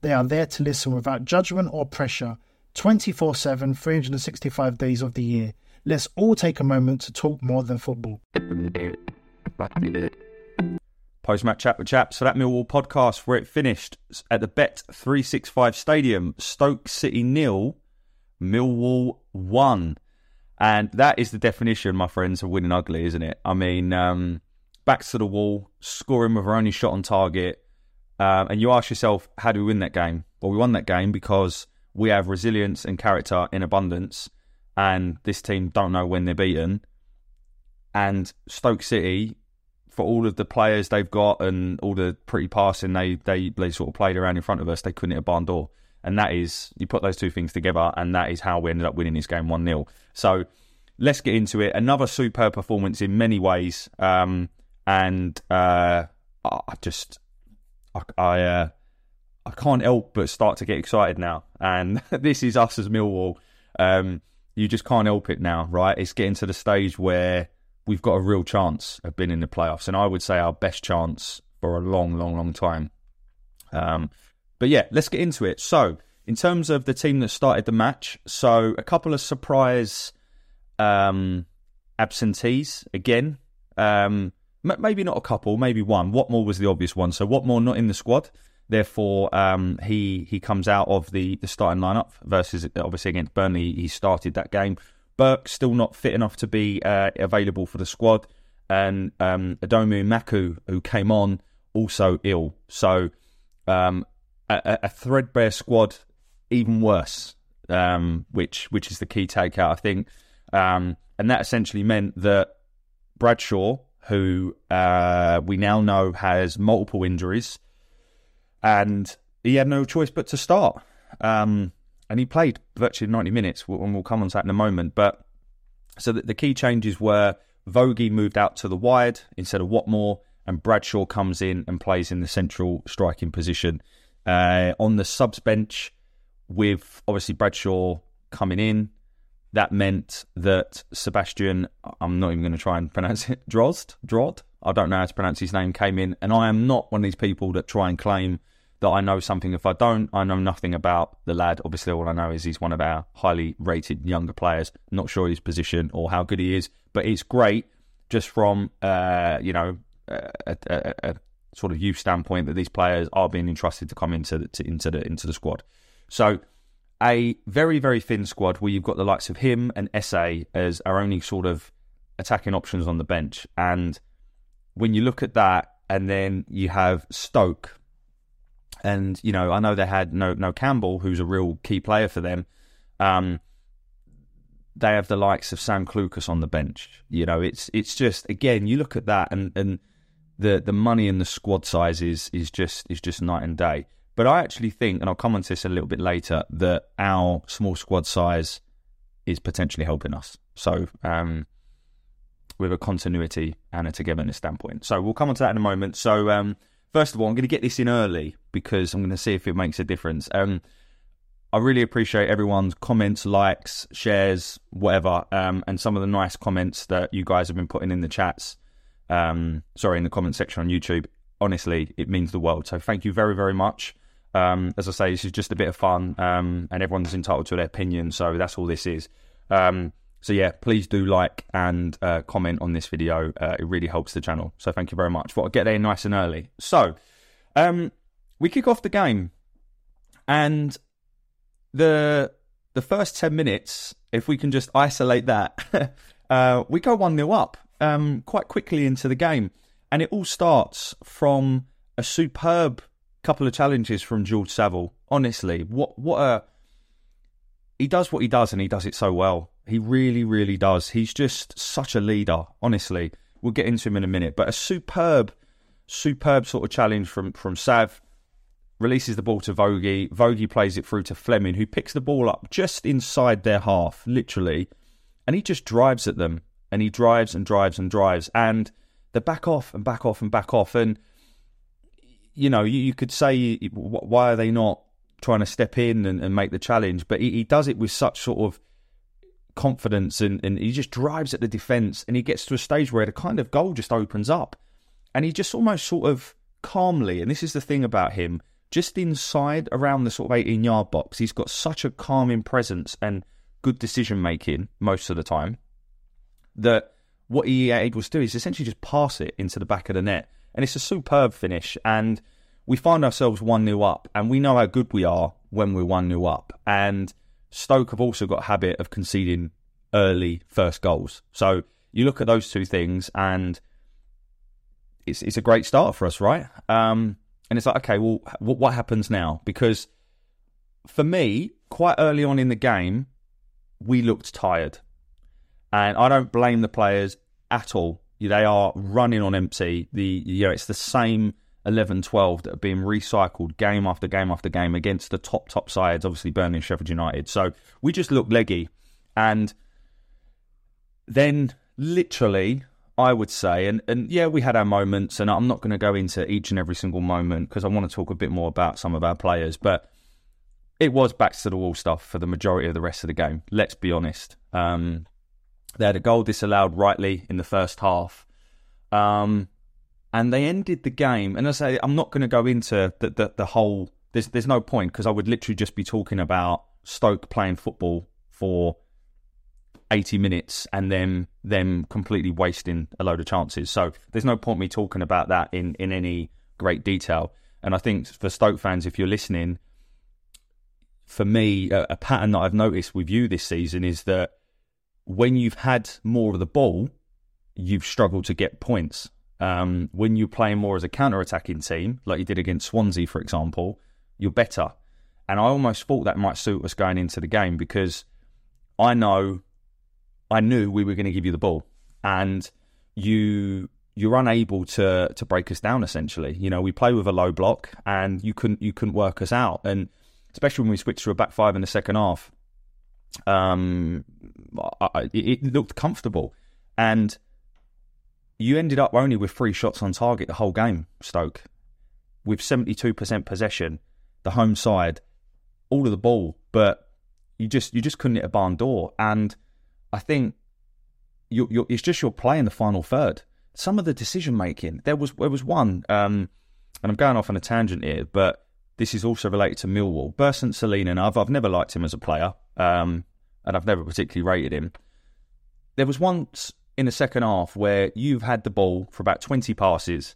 They are there to listen without judgment or pressure 24 7, 365 days of the year. Let's all take a moment to talk more than football. Post match chat with chaps for that Millwall podcast where it finished at the Bet 365 Stadium. Stoke City nil, Millwall one. And that is the definition, my friends, of winning ugly, isn't it? I mean, um, backs to the wall, scoring with our only shot on target. Um, and you ask yourself, how do we win that game? Well, we won that game because we have resilience and character in abundance, and this team don't know when they're beaten. And Stoke City, for all of the players they've got and all the pretty passing they they, they sort of played around in front of us, they couldn't hit a barn door. And that is, you put those two things together, and that is how we ended up winning this game 1 0. So let's get into it. Another superb performance in many ways. Um, and uh, I just I I, uh, I can't help but start to get excited now. And this is us as Millwall. Um, you just can't help it now, right? It's getting to the stage where we've got a real chance of being in the playoffs, and I would say our best chance for a long, long, long time. Um, but yeah, let's get into it. So, in terms of the team that started the match, so a couple of surprise um, absentees again. Um, maybe not a couple, maybe one. Watmore was the obvious one. So Watmore not in the squad. Therefore, um, he he comes out of the, the starting lineup versus obviously against Burnley. He started that game. Burke still not fit enough to be uh, available for the squad, and um, Aidomo Emakhu, who came on, also ill. So um, a, a, threadbare squad, even worse. Um, which which is the key takeout, I think. Um, and that essentially meant that Bradshaw, who uh, we now know has multiple injuries, and he had no choice but to start. Um, and he played virtually 90 minutes, and we'll come on to that in a moment. But so the, the key changes were Vogie moved out to the wide instead of Watmore, and Bradshaw comes in and plays in the central striking position. Uh, on the subs bench, with obviously Bradshaw coming in, that meant that Sebastian, I'm not even going to try and pronounce it, Drozd, Drod, I don't know how to pronounce his name, came in. And I am not one of these people that try and claim that I know something. If I don't, I know nothing about the lad. Obviously, all I know is he's one of our highly rated younger players. Not sure his position or how good he is, but it's great just from, uh, you know, a, a, a, sort of youth standpoint that these players are being entrusted to come into the, to, into the into the squad. So a very, very thin squad where you've got the likes of him and Esse as our only sort of attacking options on the bench. And when you look at that, and then you have Stoke, and you know, I know they had no no Campbell, who's a real key player for them. Um, they have the likes of Sam Clucas on the bench. You know, it's it's just again, you look at that, and and the the money and the squad size is is just is just night and day. But I actually think, and I'll come on to this a little bit later, that our small squad size is potentially helping us. So, um, with a continuity and a togetherness standpoint. So, we'll come on to that in a moment. So, um, first of all, I'm going to get this in early because I'm going to see if it makes a difference. Um, I really appreciate everyone's comments, likes, shares, whatever, um, and some of the nice comments that you guys have been putting in the chats. Um, sorry, in the comment section on YouTube. Honestly, it means the world. So thank you very, very much. Um, as I say, this is just a bit of fun, um, and everyone's entitled to their opinion. So that's all this is. Um, so yeah, please do like and uh, comment on this video. Uh, it really helps the channel. So thank you very much. Well, I'll get there nice and early. So um, we kick off the game, and the the first ten minutes, if we can just isolate that, uh, we go one 0 up um, quite quickly into the game, and it all starts from a superb couple of challenges from George Saville. Honestly, what what a he does what he does, and he does it so well. He really, really does. He's just such a leader. Honestly, we'll get into him in a minute, but a superb, superb sort of challenge from from Sav. Releases the ball to Vogie. Vogie plays it through to Flemming, who picks the ball up just inside their half, literally, and he just drives at them. And he drives and drives and drives, and they back off and back off and back off. And you know, you, you could say, why are they not trying to step in and, and make the challenge? But he, he, does it with such sort of confidence and, and he just drives at the defence and he gets to a stage where the kind of goal just opens up. And he just almost sort of calmly, and this is the thing about him, just inside around the sort of 18 yard box, he's got such a calming presence and good decision making most of the time that what he able to do is essentially just pass it into the back of the net and it's a superb finish. And we find ourselves 1 0 up, and we know how good we are when we're 1 0 up. And Stoke have also got a habit of conceding early first goals. So you look at those two things, and it's it's a great start for us, right? Um, and it's like, okay, well, what happens now? Because for me, quite early on in the game, we looked tired. And I don't blame the players at all. They are running on empty. The you know, it's the same 11 12 that are being recycled game after game after game against the top top sides, obviously Burnley and Sheffield United. So we just look leggy. And then literally I would say, and, and yeah, we had our moments, and I'm not going to go into each and every single moment because I want to talk a bit more about some of our players, but it was back to the wall stuff for the majority of the rest of the game. Let's be honest. Um, they had a goal disallowed rightly in the first half. Um, and they ended the game. And I say, I'm not going to go into the, the, the whole. There's there's no point because I would literally just be talking about Stoke playing football for 80 minutes and then them completely wasting a load of chances. So there's no point me talking about that in in any great detail. And I think for Stoke fans, if you're listening, for me, a, a pattern that I've noticed with you this season is that when you've had more of the ball, you've struggled to get points. Um, when you're playing more as a counter attacking team, like you did against Swansea, for example, you're better. And I almost thought that might suit us going into the game because I know, I knew we were going to give you the ball, and you you're unable to to break us down. Essentially, you know, we play with a low block, and you couldn't you couldn't work us out, and especially when we switched to a back five in the second half, um, I, it looked comfortable, and you ended up only with three shots on target the whole game. Stoke, with seventy-two percent possession, the home side, all of the ball, but you just you just couldn't hit a barn door. And I think you, you, it's just your play in the final third. Some of the decision making. There was there was one, um, and I'm going off on a tangent here, but this is also related to Millwall. And I've I've never liked him as a player um, and I've never particularly rated him. There was once in the second half where you've had the ball for about 20 passes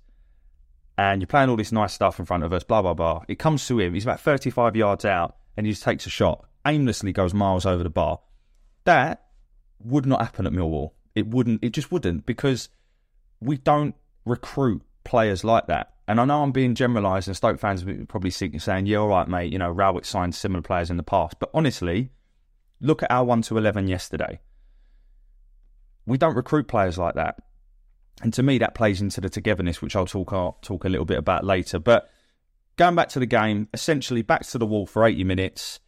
and you're playing all this nice stuff in front of us, blah, blah, blah. It comes to him, he's about 35 yards out and he just takes a shot, aimlessly goes miles over the bar. That would not happen at Millwall. It wouldn't, it just wouldn't because we don't recruit players like that. And I know I'm being generalised, and Stoke fans are probably saying, yeah, all right, mate, you know, Rowett signed similar players in the past. But honestly, Look at our 1 to 11 yesterday. We don't recruit players like that. And to me, that plays into the togetherness, which I'll talk, I'll talk a little bit about later. But going back to the game, essentially back to the wall for 80 minutes,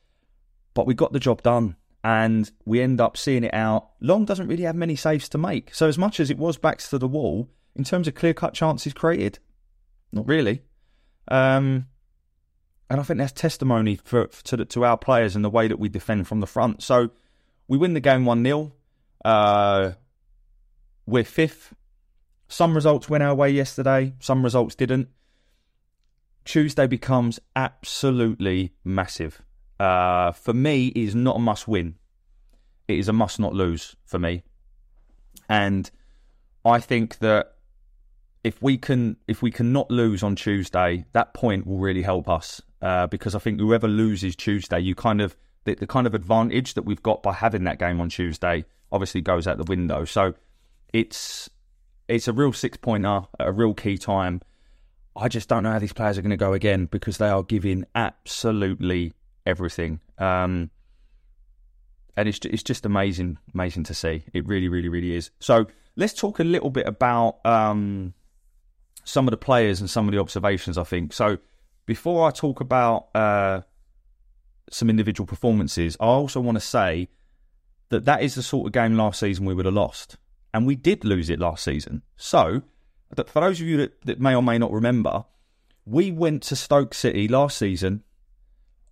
but we got the job done and we end up seeing it out. Long doesn't really have many saves to make. So, as much as it was backs to the wall, in terms of clear cut chances created, not really. Um, and I think that's testimony for, to, the, to our players and the way that we defend from the front. So we win the game 1 0. Uh, we're fifth. Some results went our way yesterday, some results didn't. Tuesday becomes absolutely massive. Uh, for me, it is not a must win. It is a must not lose for me. And I think that if we can if we can not lose on Tuesday, that point will really help us. Uh, because I think whoever loses Tuesday, you kind of the, the kind of advantage that we've got by having that game on Tuesday obviously goes out the window. So it's it's a real six pointer a real key time. I just don't know how these players are going to go again because they are giving absolutely everything. Um, and it's it's just amazing, amazing to see. It really, really, really is. So let's talk a little bit about um, some of the players and some of the observations. I think so. Before I talk about uh, some individual performances, I also want to say that that is the sort of game last season we would have lost, and we did lose it last season. So for those of you that, that may or may not remember, we went to Stoke City last season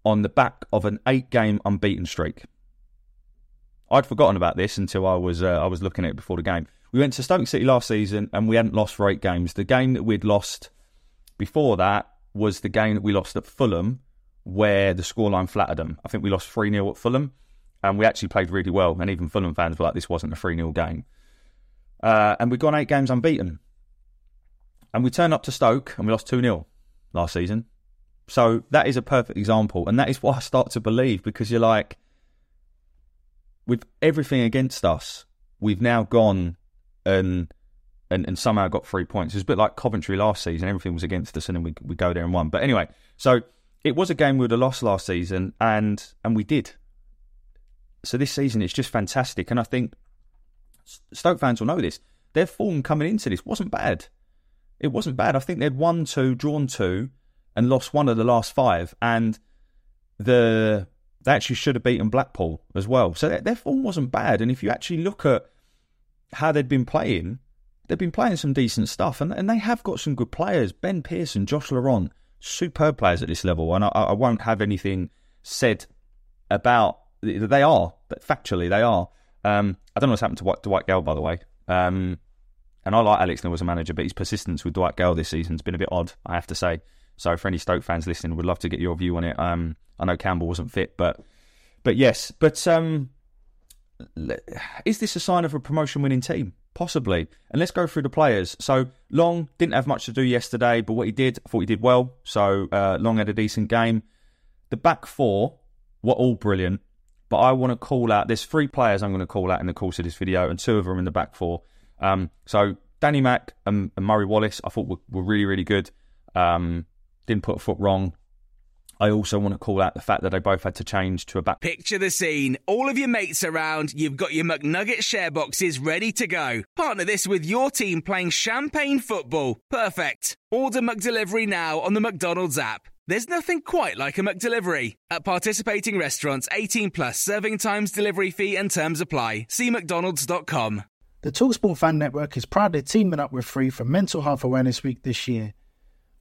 on the back of an eight-game unbeaten streak. I'd forgotten about this until I was uh, I was looking at it before the game. We went to Stoke City last season and we hadn't lost for eight games. The game that we'd lost before that was the game that we lost at Fulham, where the scoreline flattered them. I think we lost 3 0 at Fulham, and we actually played really well. And even Fulham fans were like, this wasn't a 3 0 game. Uh, and we'd gone eight games unbeaten. And we turned up to Stoke and we lost 2 0 last season. So that is a perfect example. And that is what I start to believe because you're like, with everything against us, we've now gone and and, and somehow got three points. It was a bit like Coventry last season. Everything was against us, and then we we go there and won. But anyway, so it was a game we would have lost last season, and and we did. So this season, it's just fantastic, and I think Stoke fans will know this. Their form coming into this wasn't bad. It wasn't bad. I think they'd won two, drawn two, and lost one of the last five, and the they actually should have beaten Blackpool as well. So their, their form wasn't bad. And if you actually look at how they'd been playing, they've been playing some decent stuff, and, and they have got some good players. Ben Pearson, Josh Laurent, superb players at this level, and I, I won't have anything said about they are, but factually they are. Um, I don't know what's happened to Dwight, Dwight Gayle, by the way. Um, and I like Alex Neil as a manager, but his persistence with Dwight Gayle this season has been a bit odd, I have to say. So for any Stoke fans listening, would love to get your view on it. Um, I know Campbell wasn't fit, but but yes, but um, is this a sign of a promotion winning team? Possibly. And let's go through the players. So Long didn't have much to do yesterday, but what he did, I thought he did well. So uh, Long had a decent game. The back four were all brilliant, but I want to call out. There's three players I'm going to call out in the course of this video, and two of them in the back four. Um, so Danny Mack and, and, Murray Wallace, I thought were, were really, really good. Um, didn't put a foot wrong. I also want to call out the fact that they both had to change to a back. Picture the scene. All of your mates around, you've got your McNugget share boxes ready to go. Partner this with your team playing champagne football. Perfect. Order McDelivery now on the McDonald's app. There's nothing quite like a McDelivery. At participating restaurants, 18 plus serving times, delivery fee and terms apply. See mcdonalds.com. The Talksport Fan Network is proudly teaming up with Free for Mental Health Awareness Week this year.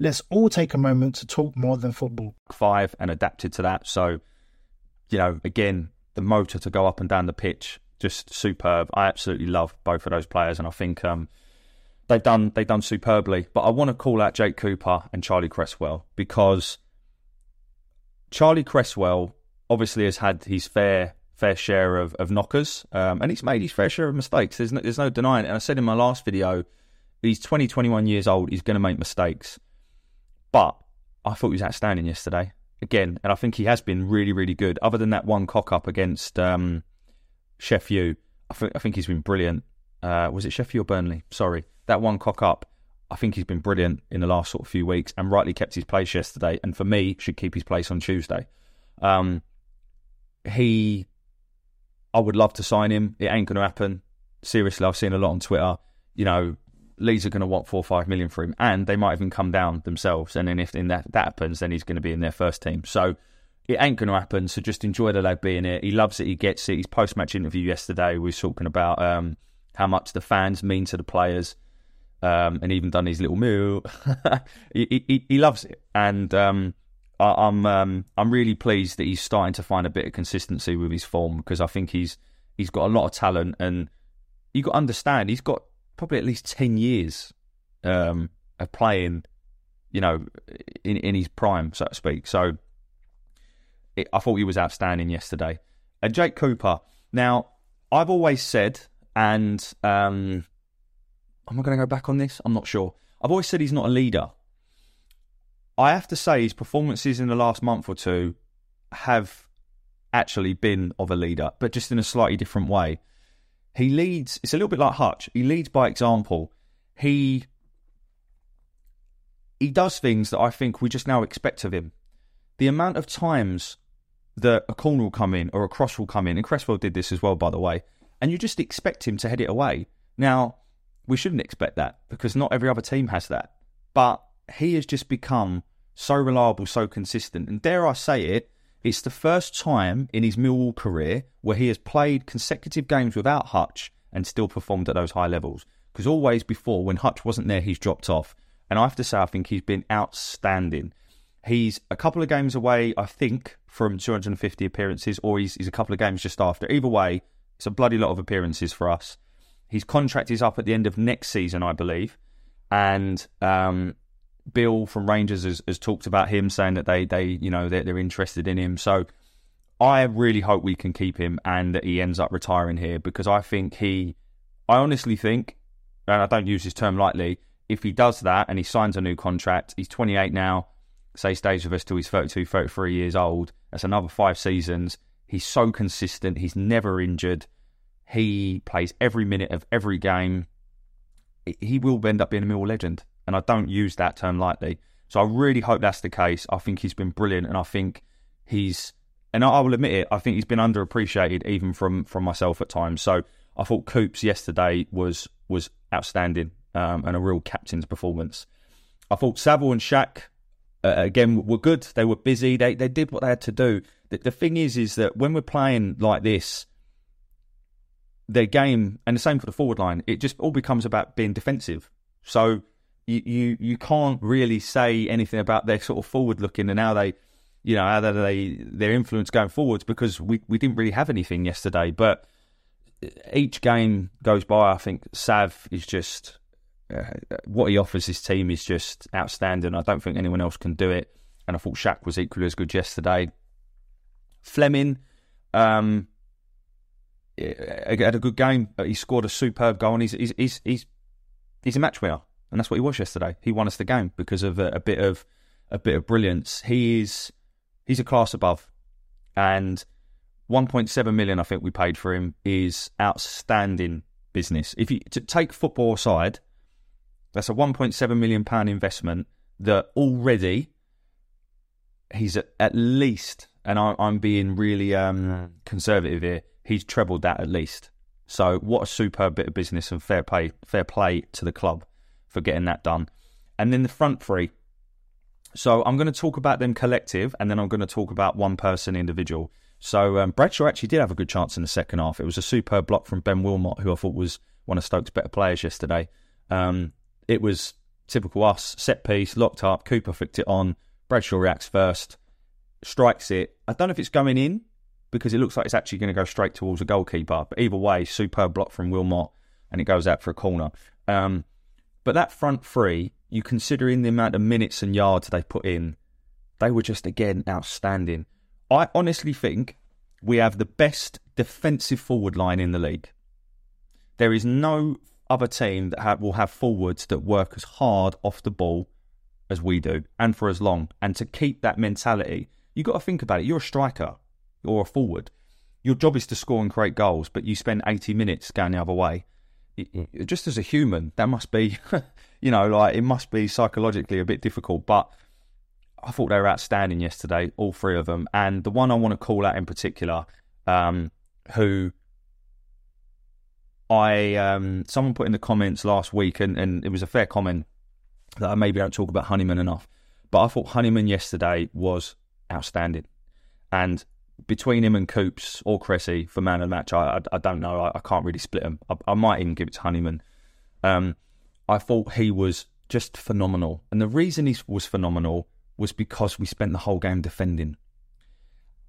let's all take a moment to talk more than football. Five and adapted to that. So, you know, again, the motor to go up and down the pitch, just superb. I absolutely love both of those players, and I think um, they've done they've done superbly. But I want to call out Jake Cooper and Charlie Cresswell because Charlie Cresswell obviously has had his fair fair share of, of knockers, um, and he's made his fair share of mistakes. There's no, there's no denying it. And I said in my last video, he's 20, 21 years old. He's going to make mistakes. But I thought he was outstanding yesterday again, and I think he has been really, really good. Other than that one cock up against um, Sheffield, I think I think he's been brilliant. Uh, was it Sheffield or Burnley? Sorry, that one cock up. I think he's been brilliant in the last sort of few weeks, and rightly kept his place yesterday. And for me, should keep his place on Tuesday. Um, he, I would love to sign him. It ain't going to happen. Seriously, I've seen a lot on Twitter. You know, Leeds are going to want four or five million for him, and they might even come down themselves. And then if in that, that happens, then he's going to be in their first team. So it ain't going to happen. So just enjoy the lad being here. He loves it. He gets it. His post match interview yesterday was talking about um, how much the fans mean to the players, um, and even done his little moo. he, he, he, loves it, and um, I, am I'm, I'm really pleased that he's starting to find a bit of consistency with his form because I think he's he's got a lot of talent, and you got to understand he's got probably at least ten years um, of playing, you know, in in his prime, so to speak. So it, I thought he was outstanding yesterday. And Jake Cooper. Now, I've always said, and um, am I going to go back on this? I'm not sure. I've always said he's not a leader. I have to say his performances in the last month or two have actually been of a leader, but just in a slightly different way. He leads, it's a little bit like Hutch. He leads by example. He he does things that I think we just now expect of him. The amount of times that a corner will come in or a cross will come in, and Cresswell did this as well, by the way, and you just expect him to head it away. Now, we shouldn't expect that because not every other team has that. But he has just become so reliable, so consistent. And dare I say it, it's the first time in his Millwall career where he has played consecutive games without Hutch and still performed at those high levels. Because always before, when Hutch wasn't there, he's dropped off. And I have to say, I think he's been outstanding. He's a couple of games away, I think, from 250 appearances, or he's, he's a couple of games just after. Either way, it's a bloody lot of appearances for us. His contract is up at the end of next season, I believe. And um, Beale from Rangers has, has, talked about him, saying that they, they you know, they're, they're interested in him. So I really hope we can keep him and that he ends up retiring here because I think he, I honestly think, and I don't use this term lightly, if he does that and he signs a new contract, he's 28 now, say stays with us till he's 32, 33 years old, that's another five seasons. He's so consistent, he's never injured. He plays every minute of every game. He will end up being a Mill legend, and I don't use that term lightly. So I really hope that's the case. I think he's been brilliant, and I think he's, and I will admit it, I think he's been underappreciated even from from myself at times. So I thought Coops yesterday was was outstanding um, and a real captain's performance. I thought Saville and Shaq uh, again were good. They were busy. They they did what they had to do. The, the thing is, is that when we're playing like this, their game, and the same for the forward line, it just all becomes about being defensive. So you you, can't really say anything about their sort of forward looking and how they, you know, how they their influence going forwards because we we didn't really have anything yesterday. But each game goes by, I think Sav is just uh, what he offers his team is just outstanding. I don't think anyone else can do it. And I thought Shaq was equally as good yesterday. flemming um, had a good game. He scored a superb goal, and he's he's he's he's, he's a match winner, and that's what he was yesterday. He won us the game because of a, a bit of a bit of brilliance. He is he's a class above, and 1.7 million I think we paid for him is outstanding business. If you to take football aside, that's a 1.7 million pound investment that already he's at, at least, and I, am being really um, conservative here he's trebled that at least. So what a superb bit of business and fair play, fair play to the club for getting that done. And then the front three. So I'm going to talk about them collective, and then I'm going to talk about one person individual. So um, Bradshaw actually did have a good chance in the second half. It was a superb block from Ben Wilmot, who I thought was one of Stoke's better players yesterday. Um, it was typical us, set piece, locked up. Cooper flicked it on. Bradshaw reacts first, strikes it. I don't know if it's going in because it looks like it's actually going to go straight towards the goalkeeper. But either way, superb block from Wilmot, and it goes out for a corner. Um, but that front three, you considering the amount of minutes and yards they put in, they were just again outstanding. I honestly think we have the best defensive forward line in the league. There is no other team that will have forwards that work as hard off the ball as we do and for as long. And to keep that mentality, you've got to think about it. You're a striker or a forward. Your job is to score and create goals, but you spend 80 minutes going the other way. Just as a human, that must be, you know, like it must be psychologically a bit difficult. But I thought they were outstanding yesterday, all three of them. And the one I want to call out in particular, um, who I um, someone put in the comments last week, and, and it was a fair comment that I maybe don't talk about Honeyman enough. But I thought Honeyman yesterday was outstanding, and between him and Coops or Cressy for man of the match, I, I, I don't know. I, I, can't really split them. I, might even give it to Honeyman. Um, I thought he was just phenomenal, and the reason he was phenomenal was because we spent the whole game defending.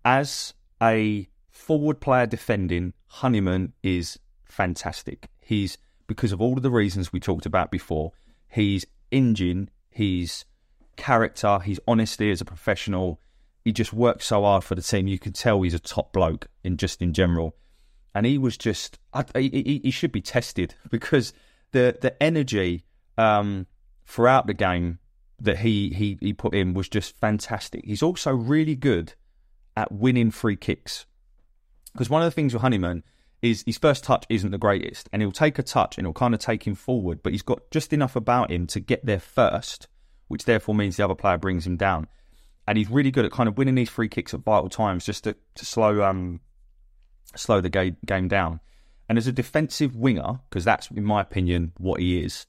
As a forward player defending, Honeyman is fantastic. He's because of all of the reasons we talked about before. He's engine, he's character, he's honesty as a professional. He just works so hard for the team. You can tell he's a top bloke in just in general. And he was just, I, he, he, should be tested because the the energy um, throughout the game that he, he he put in was just fantastic. He's also really good at winning free kicks. Because one of the things with Honeyman is his first touch isn't the greatest, and he'll take a touch and he'll kind of take him forward, but he's got just enough about him to get there first, which therefore means the other player brings him down. And he's really good at kind of winning these free kicks at vital times just to, to slow um slow the game, game down. And as a defensive winger, because that's in my opinion what he is,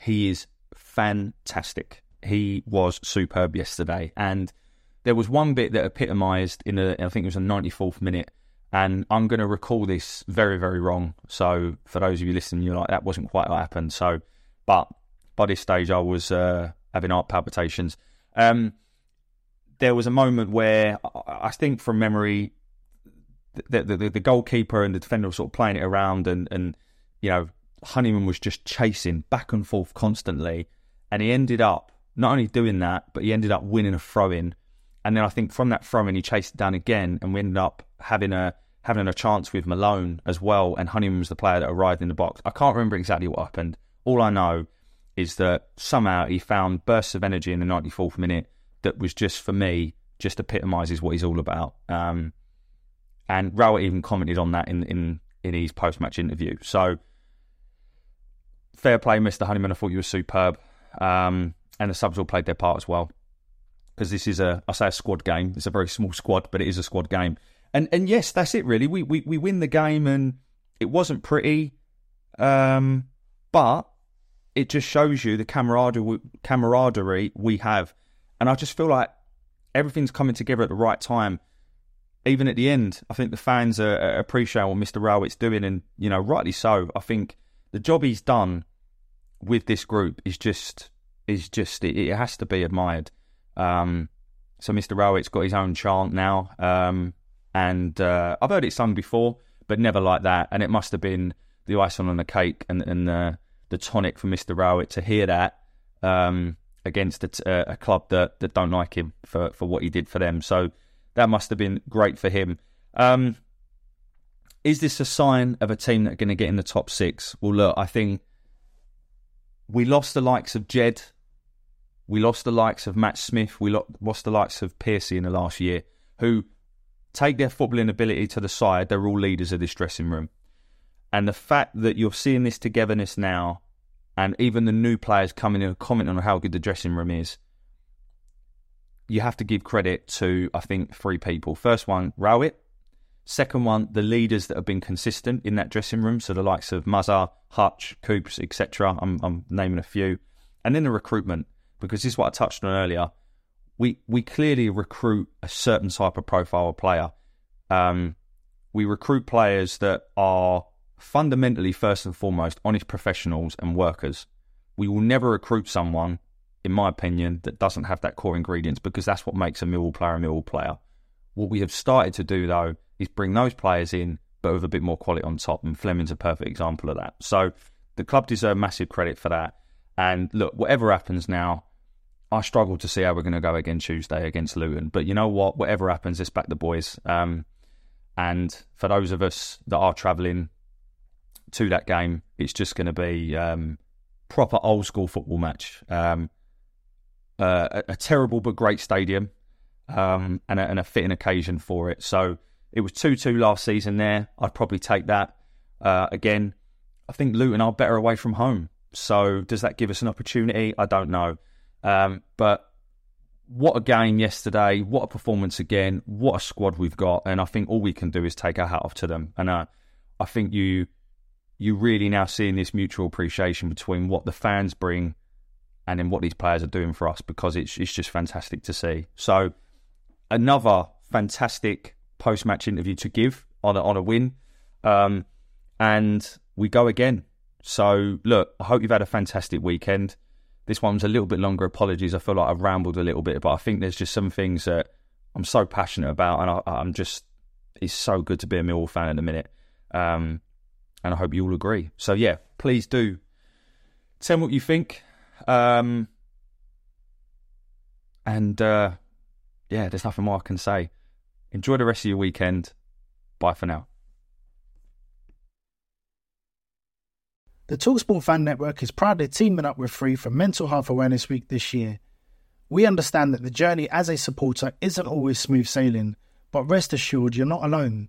he is fantastic. He was superb yesterday, and there was one bit that epitomised in a I think it was a 94th minute and I'm going to recall this very, very wrong. So for those of you listening, you're like, that wasn't quite what happened. So, but by this stage, I was uh, having heart palpitations. Um, there was a moment where I think from memory, the, the, the, goalkeeper and the defender were sort of playing it around, and, and you know, Honeyman was just chasing back and forth constantly. And he ended up not only doing that, but he ended up winning a throw in. And then I think from that throw in, he chased it down again, and we ended up having a having a chance with Malone as well, and Honeyman was the player that arrived in the box. I can't remember exactly what happened. All I know is that somehow he found bursts of energy in the 94th minute that was just for me just epitomises what he's all about. Um, and Rowett even commented on that in in in his post match interview. So fair play, Mr. Honeyman. I thought you were superb, um, and the subs all played their part as well. Because this is a I say a squad game. It's a very small squad, but it is a squad game. And and yes, that's it really. We we, we win the game and it wasn't pretty. Um, but it just shows you the camaraderie camaraderie we have. And I just feel like everything's coming together at the right time. Even at the end, I think the fans are, are appreciate what Mr. Rowett's doing, and you know, rightly so. I think the job he's done with this group is just is just it, it has to be admired. Um, so Mr. Rowett's got his own chant now. Um, and uh, I've heard it sung before, but never like that. And it must have been the icing on the cake and, and the, the tonic for Mr. Rowett to hear that um, against a, a, club that, that don't like him for, for what he did for them. So that must have been great for him. Um, is this a sign of a team that are going to get in the top six? Well, look, I think we lost the likes of Jed. We lost the likes of Matt Smith. We lost the likes of Piercy in the last year, who take their footballing ability to the side, they're all leaders of this dressing room. And the fact that you're seeing this togetherness now, and even the new players coming in and commenting on how good the dressing room is, you have to give credit to, I think, three people. First one, Rowett. Second one, the leaders that have been consistent in that dressing room, so the likes of Muzza, Hutch, Coops, etc. I'm, I'm naming a few. And then the recruitment, because this is what I touched on earlier we we clearly recruit a certain type of profile of player. Um, we recruit players that are fundamentally, first and foremost, honest professionals and workers. We will never recruit someone, in my opinion, that doesn't have that core ingredients because that's what makes a Millwall player a Millwall player. What we have started to do, though, is bring those players in, but with a bit more quality on top. And Flemming's a perfect example of that. So the club deserve massive credit for that. And look, whatever happens now, I struggle to see how we're going to go again Tuesday against Luton. But you know what? Whatever happens, let's back the boys. Um, and for those of us that are travelling to that game, it's just going to be um, proper old school football match. Um, uh, a, a, terrible but great stadium, um, and, a, and a fitting occasion for it. So it was two two last season. There, I'd probably take that uh, again. I think Luton are better away from home. So does that give us an opportunity? I don't know. Um, but what a game yesterday! What a performance again! What a squad we've got, and I think all we can do is take our hat off to them. And uh, I think you you're really now seeing this mutual appreciation between what the fans bring and then what these players are doing for us because it's it's just fantastic to see. So another fantastic post match interview to give on a, on a win, um, and we go again. So look, I hope you've had a fantastic weekend. This one's a little bit longer. Apologies, I feel like I've rambled a little bit, but I think there's just some things that I'm so passionate about, and I, am just it's so good to be a Millwall fan at the minute. Um, and I hope you all agree. So yeah, please do tell me what you think. Um, and uh, yeah, there's nothing more I can say. Enjoy the rest of your weekend. Bye for now. The Talksport Fan Network is proudly teaming up with Free for Mental Health Awareness Week this year. We understand that the journey as a supporter isn't always smooth sailing, but rest assured you're not alone.